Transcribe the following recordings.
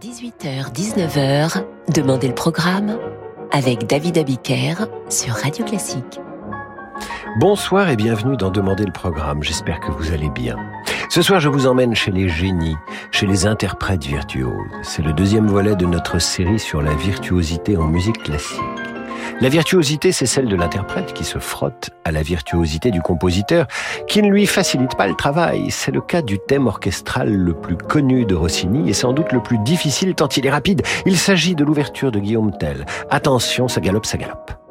18h-19h, Demandez le programme avec David Abiker sur Radio Classique. Bonsoir et bienvenue dans Demandez le programme. J'espère que vous allez bien. Ce soir, je vous emmène chez les génies, chez les interprètes virtuoses. C'est le deuxième volet de notre série sur la virtuosité en musique classique. La virtuosité, c'est celle de l'interprète qui se frotte à la virtuosité du compositeur, qui ne lui facilite pas le travail. C'est le cas du thème orchestral le plus connu de Rossini et sans doute le plus difficile tant il est rapide. Il s'agit de l'ouverture de Guillaume Tell. Attention, ça galope, ça galope.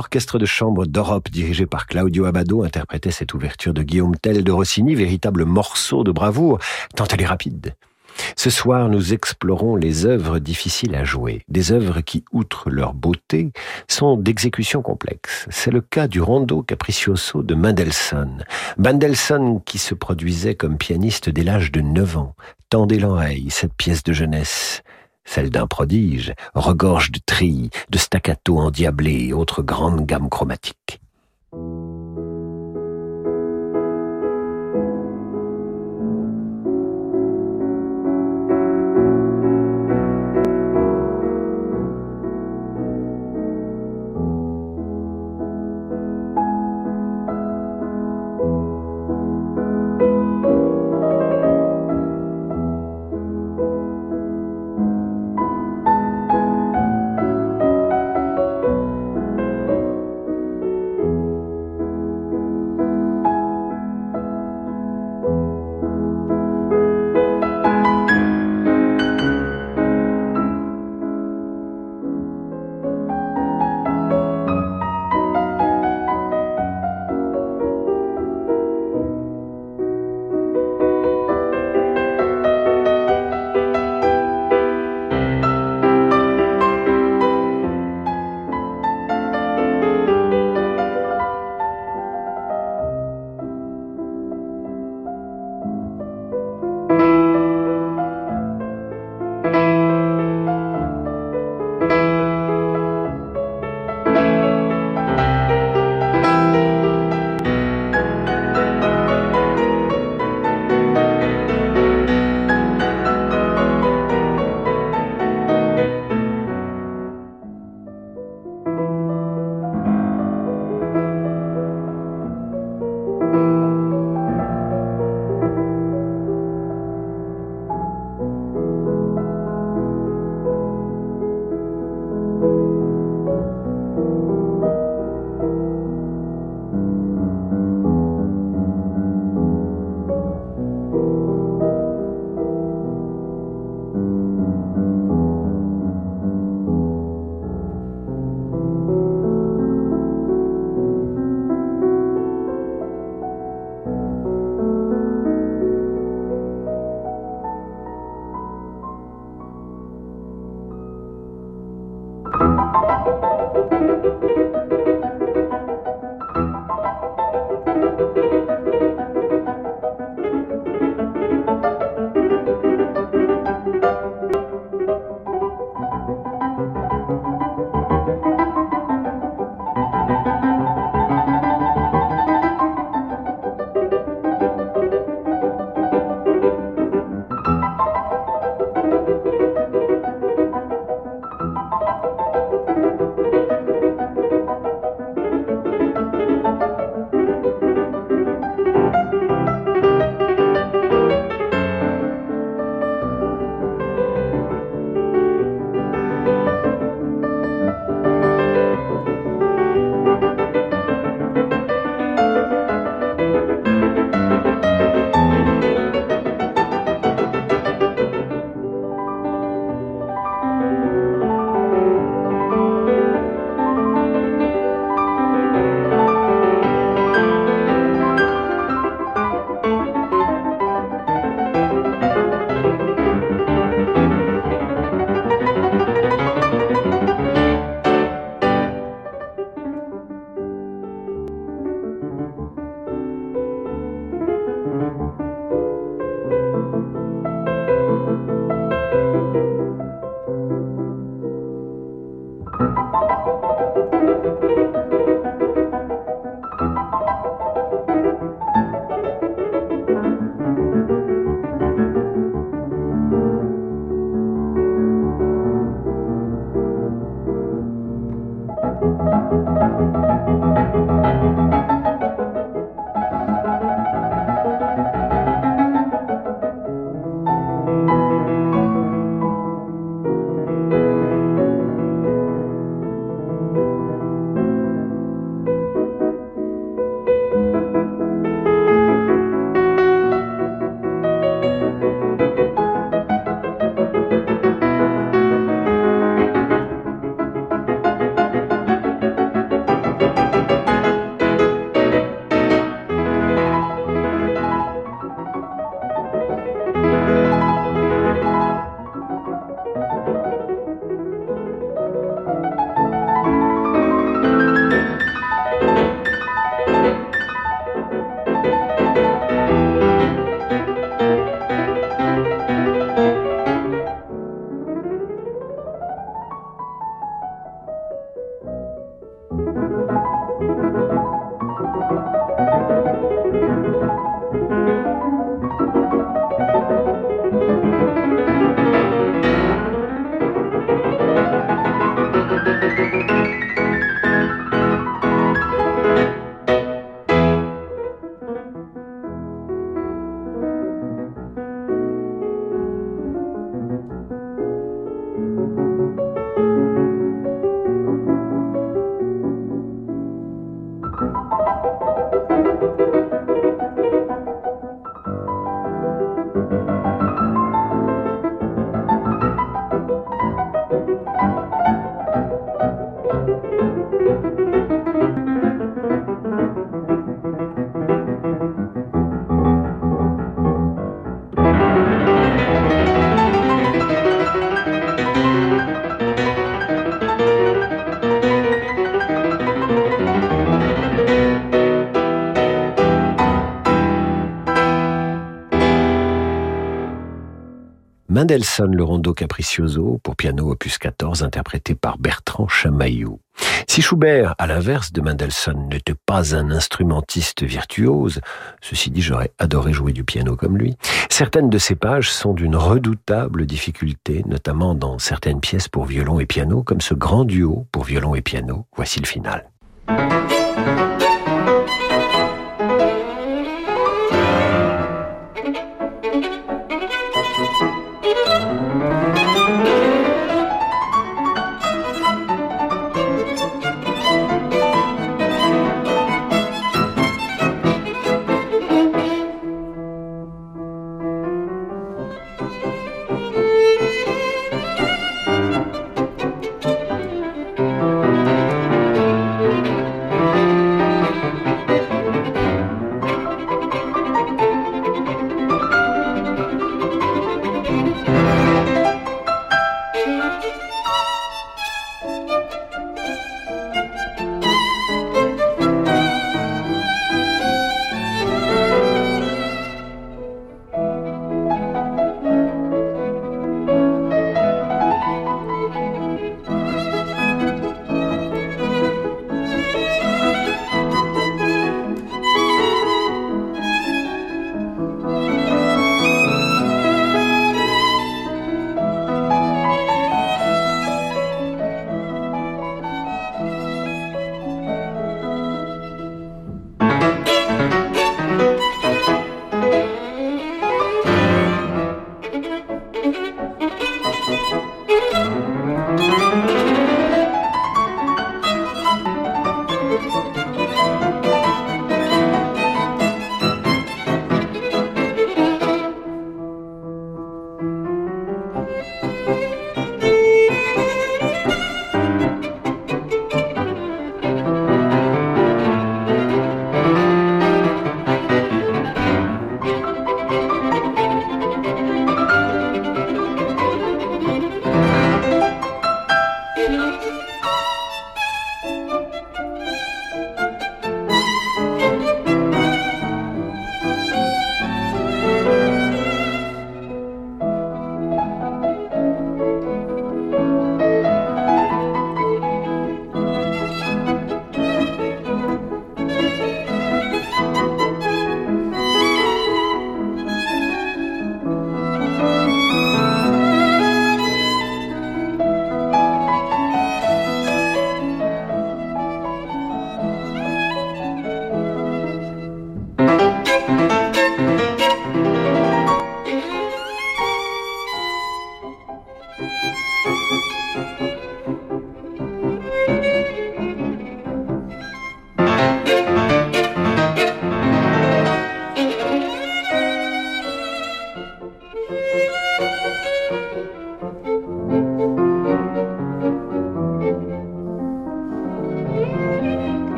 L'orchestre de chambre d'Europe, dirigé par Claudio Abbado, interprétait cette ouverture de Guillaume Tell de Rossini, véritable morceau de bravoure, tant elle est rapide. Ce soir, nous explorons les œuvres difficiles à jouer, des œuvres qui, outre leur beauté, sont d'exécution complexe. C'est le cas du rondo capriccioso de Mendelssohn. Mendelssohn qui se produisait comme pianiste dès l'âge de 9 ans. Tendez l'oreille, cette pièce de jeunesse celle d'un prodige, regorge de trilles, de staccato endiablés et autres grandes gammes chromatiques. Mendelssohn le rondo capriccioso pour piano opus 14 interprété par Bertrand Chamaillou. Si Schubert, à l'inverse de Mendelssohn, n'était pas un instrumentiste virtuose, ceci dit, j'aurais adoré jouer du piano comme lui, certaines de ses pages sont d'une redoutable difficulté, notamment dans certaines pièces pour violon et piano, comme ce grand duo pour violon et piano. Voici le final.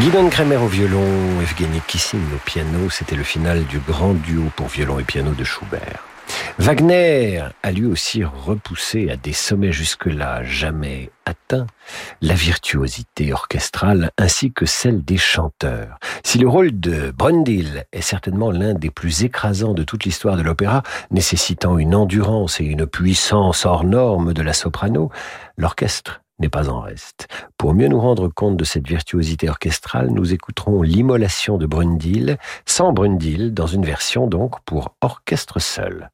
Gideon Kremer au violon, Evgeny Kissing au piano, c'était le final du grand duo pour violon et piano de Schubert. Wagner a lui aussi repoussé à des sommets jusque-là jamais atteints la virtuosité orchestrale ainsi que celle des chanteurs. Si le rôle de Brundil est certainement l'un des plus écrasants de toute l'histoire de l'opéra, nécessitant une endurance et une puissance hors norme de la soprano, l'orchestre n'est pas en reste. Pour mieux nous rendre compte de cette virtuosité orchestrale, nous écouterons l'immolation de Brundil, sans Brundil, dans une version donc pour orchestre seul.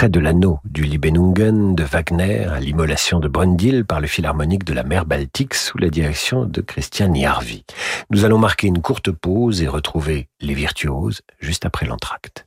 Extrait de l'anneau du Libennungen de Wagner à l'immolation de Brundil par le Philharmonique de la mer Baltique sous la direction de Christian Jarvi. Nous allons marquer une courte pause et retrouver les virtuoses juste après l'entracte.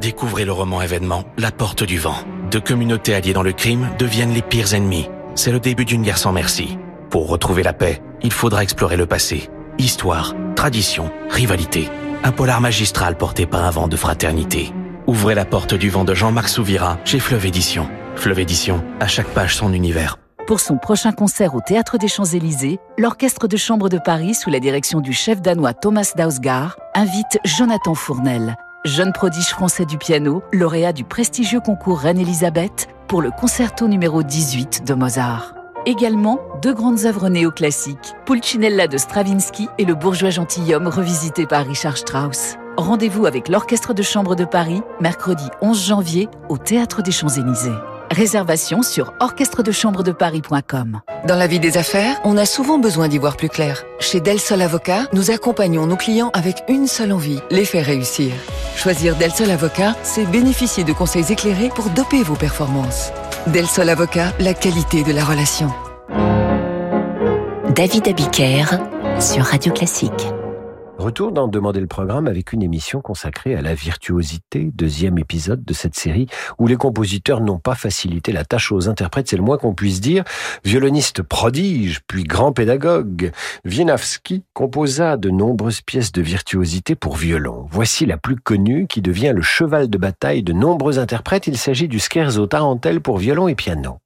Découvrez le roman événement La Porte du Vent. Deux communautés alliées dans le crime deviennent les pires ennemis. C'est le début d'une guerre sans merci. Pour retrouver la paix, il faudra explorer le passé. Histoire, tradition, rivalité un polar magistral porté par un vent de fraternité. Ouvrez la porte du vent de Jean-Marc Souvira chez Fleuve Édition. Fleuve Édition, à chaque page son univers. Pour son prochain concert au Théâtre des Champs-Élysées, l'Orchestre de Chambre de Paris, sous la direction du chef danois Thomas Dausgaard, invite Jonathan Fournel, jeune prodige français du piano, lauréat du prestigieux concours Reine-Élisabeth, pour le concerto numéro 18 de Mozart. Également, deux grandes œuvres néoclassiques, Pulcinella de Stravinsky et Le bourgeois gentilhomme revisité par Richard Strauss. Rendez-vous avec l'Orchestre de Chambre de Paris, mercredi 11 janvier, au Théâtre des Champs-Élysées. Réservation sur orchestredechambre-de-paris.com. Dans la vie des affaires, on a souvent besoin d'y voir plus clair. Chez Del Sol Avocat, nous accompagnons nos clients avec une seule envie, les faire réussir. Choisir Del Sol Avocat, c'est bénéficier de conseils éclairés pour doper vos performances. Del Sol Avocat, la qualité de la relation. David Abiker sur Radio Classique. Retour dans Demander le programme avec une émission consacrée à la virtuosité, deuxième épisode de cette série où les compositeurs n'ont pas facilité la tâche aux interprètes, c'est le moins qu'on puisse dire. Violoniste prodige, puis grand pédagogue, Wienawski composa de nombreuses pièces de virtuosité pour violon. Voici la plus connue qui devient le cheval de bataille de nombreux interprètes. Il s'agit du Scherzo Tarantelle pour violon et piano.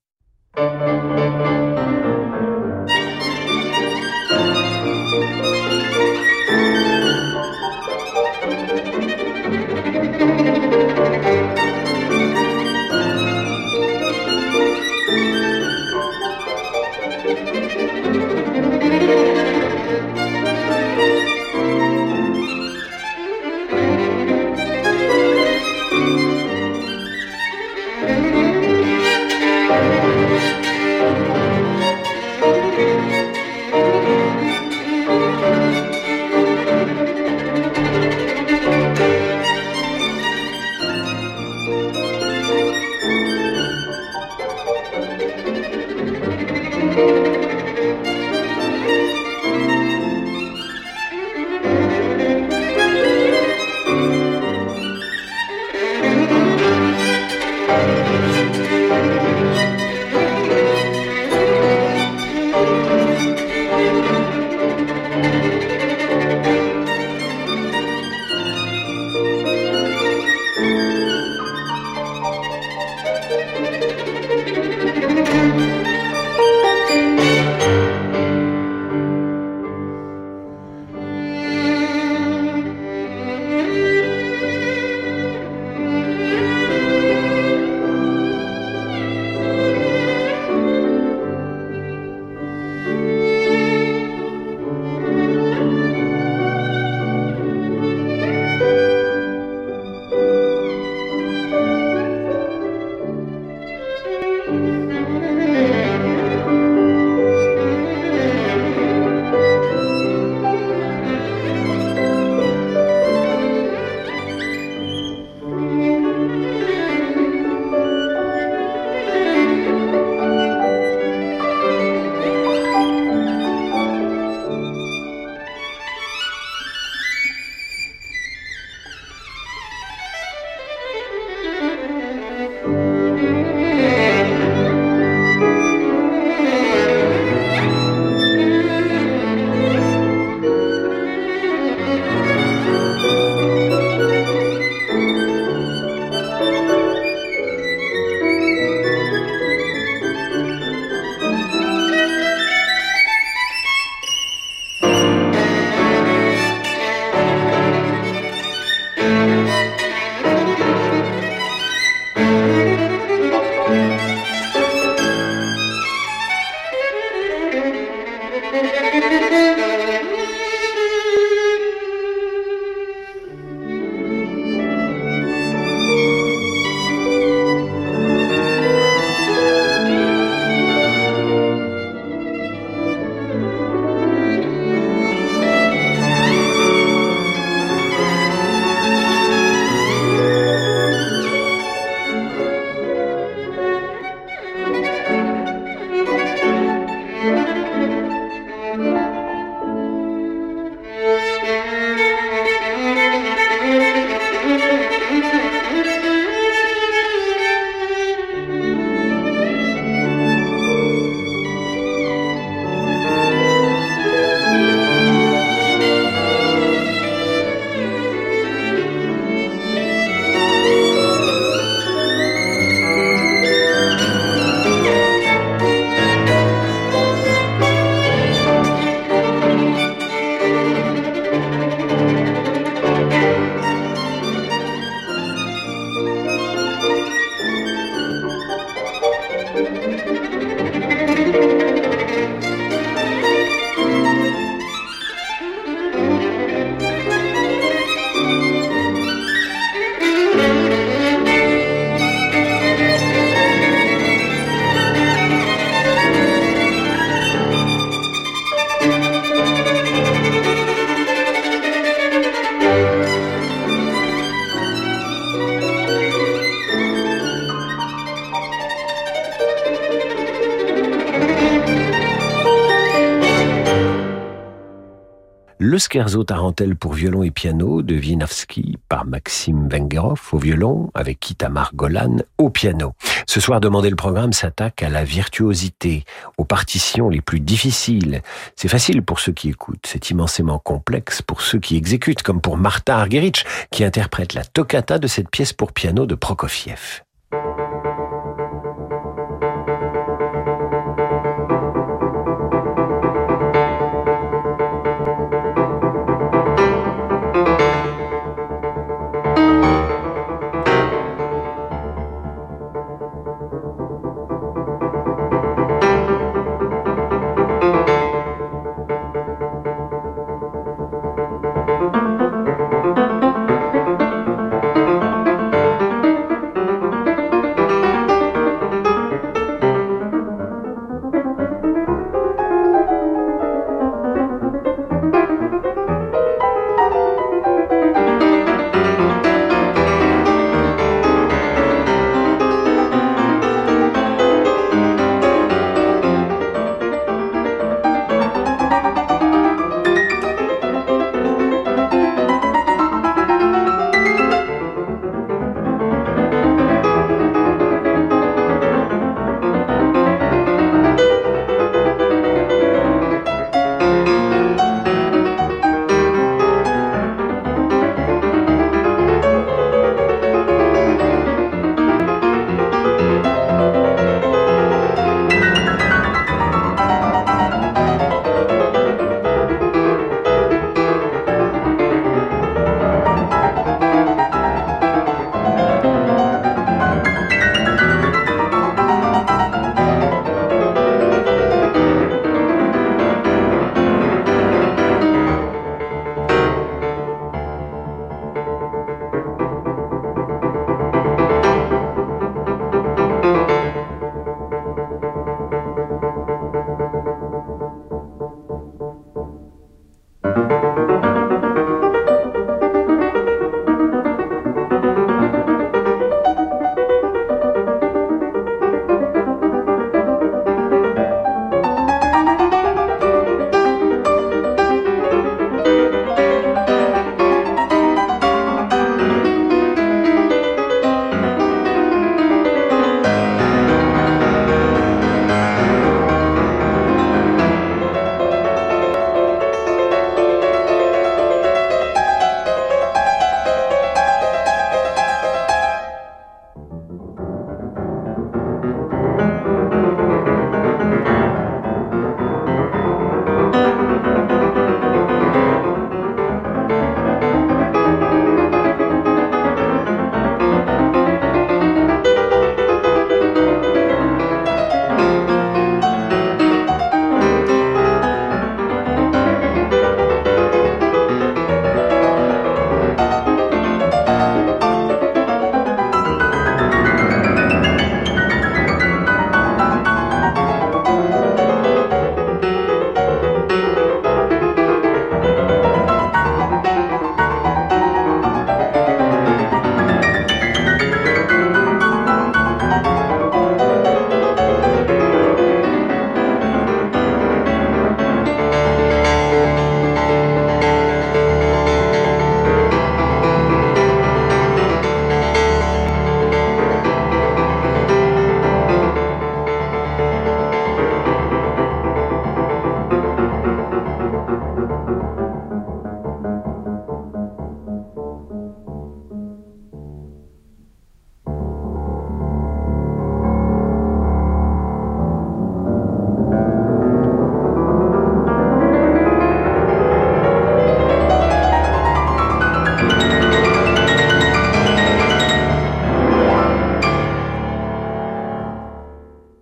Le scherzo tarentelle pour violon et piano de Wienowski par Maxime Vengerov au violon avec Itamar Golan au piano. Ce soir, demander le programme s'attaque à la virtuosité, aux partitions les plus difficiles. C'est facile pour ceux qui écoutent, c'est immensément complexe pour ceux qui exécutent, comme pour Martha Argerich qui interprète la toccata de cette pièce pour piano de Prokofiev.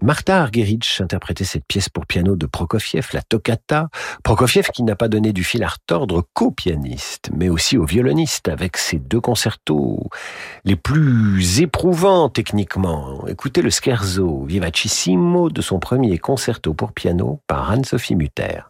Martha Argerich interprétait cette pièce pour piano de Prokofiev, la toccata. Prokofiev qui n'a pas donné du fil à retordre qu'au pianiste, mais aussi au violoniste, avec ses deux concertos les plus éprouvants techniquement. Écoutez le scherzo vivacissimo de son premier concerto pour piano par Anne-Sophie Mutter.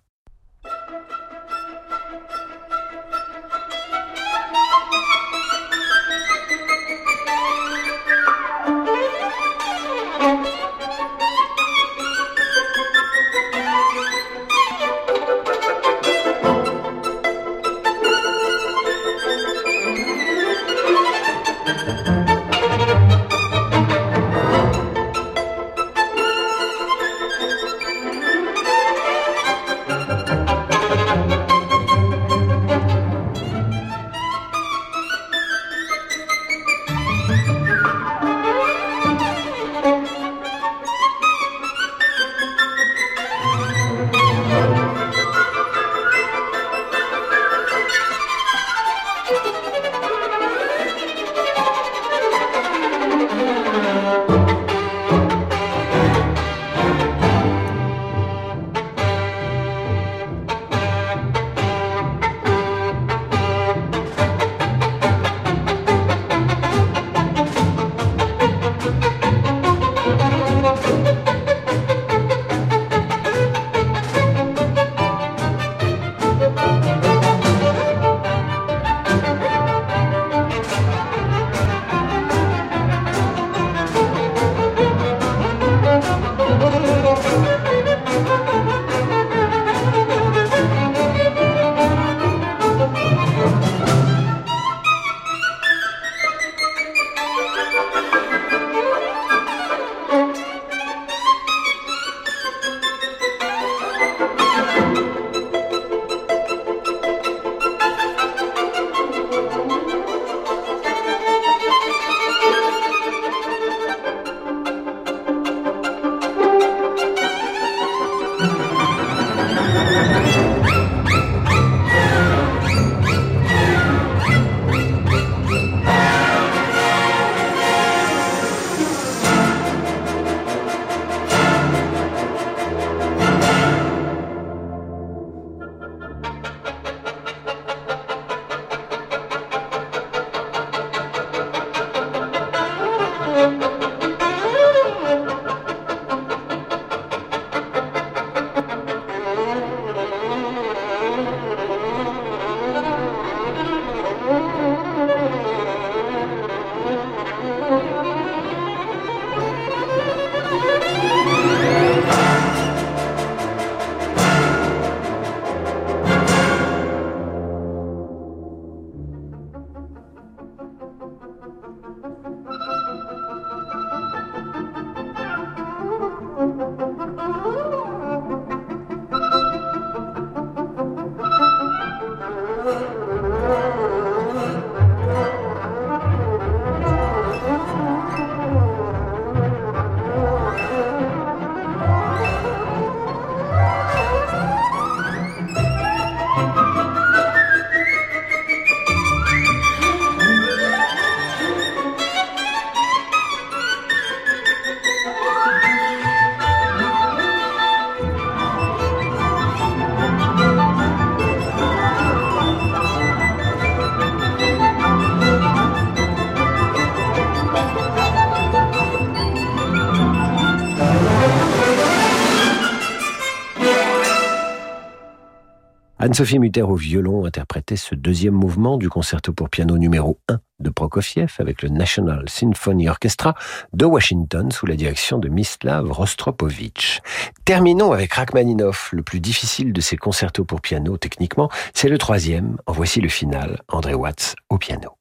Anne-Sophie Mutter au violon interprétait ce deuxième mouvement du concerto pour piano numéro 1 de Prokofiev avec le National Symphony Orchestra de Washington sous la direction de Mislav Rostropovich. Terminons avec Rachmaninoff, le plus difficile de ces concertos pour piano techniquement. C'est le troisième. En voici le final. André Watts au piano.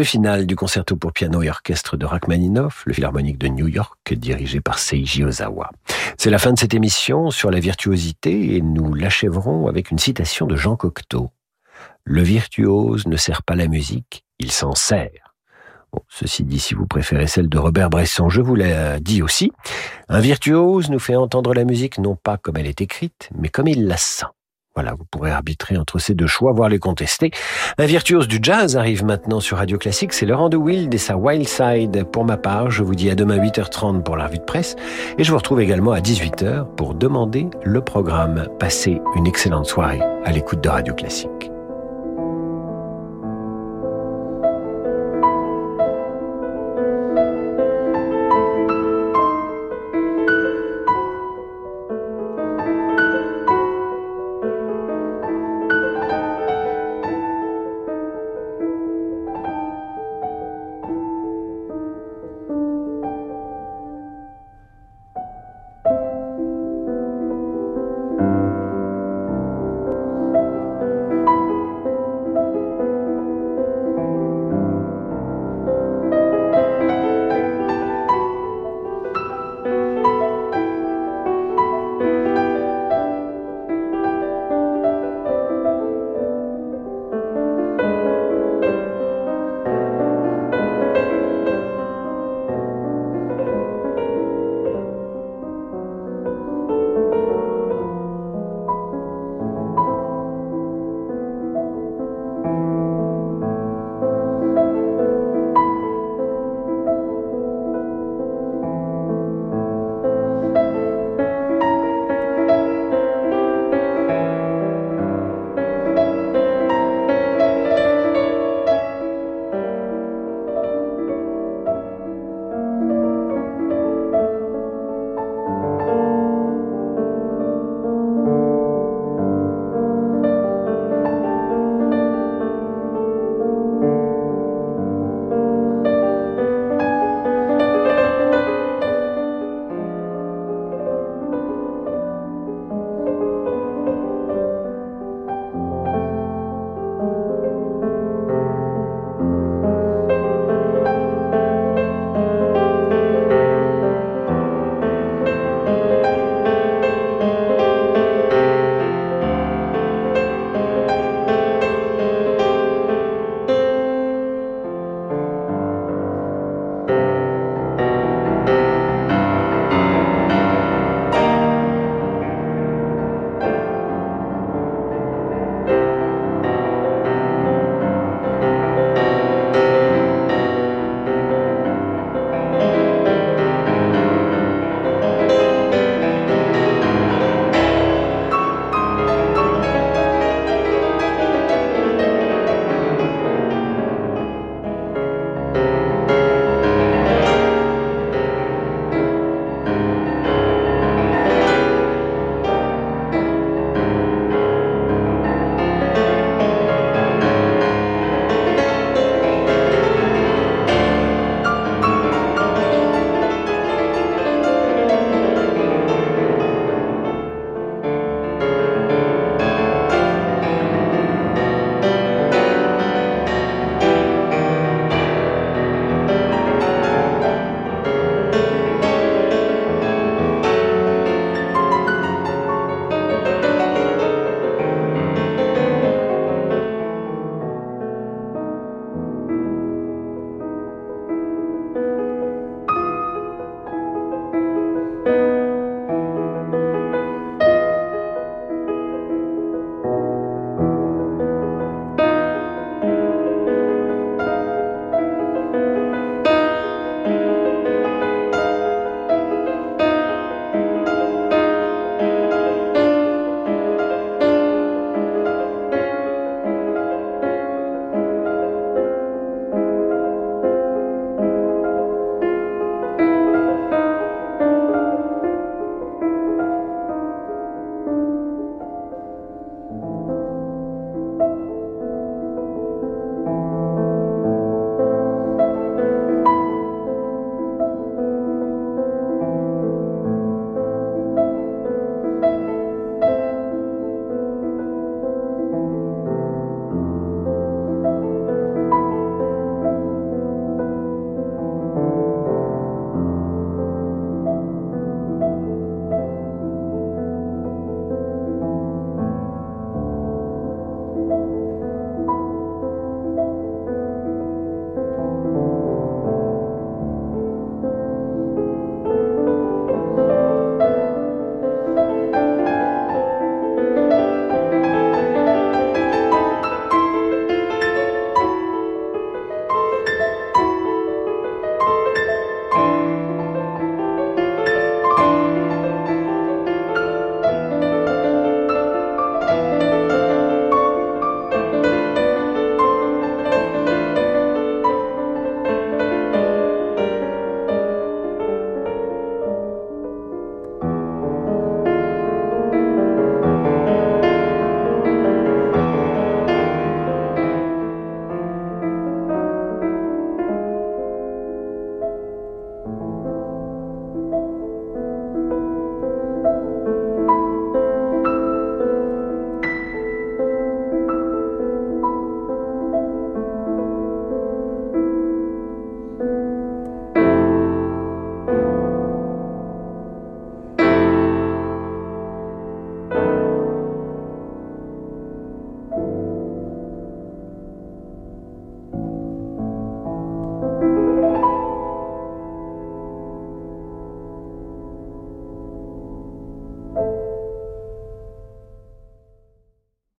Le final du concerto pour piano et orchestre de Rachmaninoff, le Philharmonique de New York, dirigé par Seiji Ozawa. C'est la fin de cette émission sur la virtuosité et nous l'achèverons avec une citation de Jean Cocteau. Le virtuose ne sert pas la musique, il s'en sert. ceci dit, si vous préférez celle de Robert Bresson, je vous l'ai dit aussi. Un virtuose nous fait entendre la musique non pas comme elle est écrite, mais comme il la sent. Voilà, vous pourrez arbitrer entre ces deux choix, voire les contester. Un virtuose du jazz arrive maintenant sur Radio Classique, c'est Laurent de Wild et sa Wild Side. Pour ma part, je vous dis à demain 8h30 pour la revue de presse et je vous retrouve également à 18h pour demander le programme. Passez une excellente soirée à l'écoute de Radio Classique.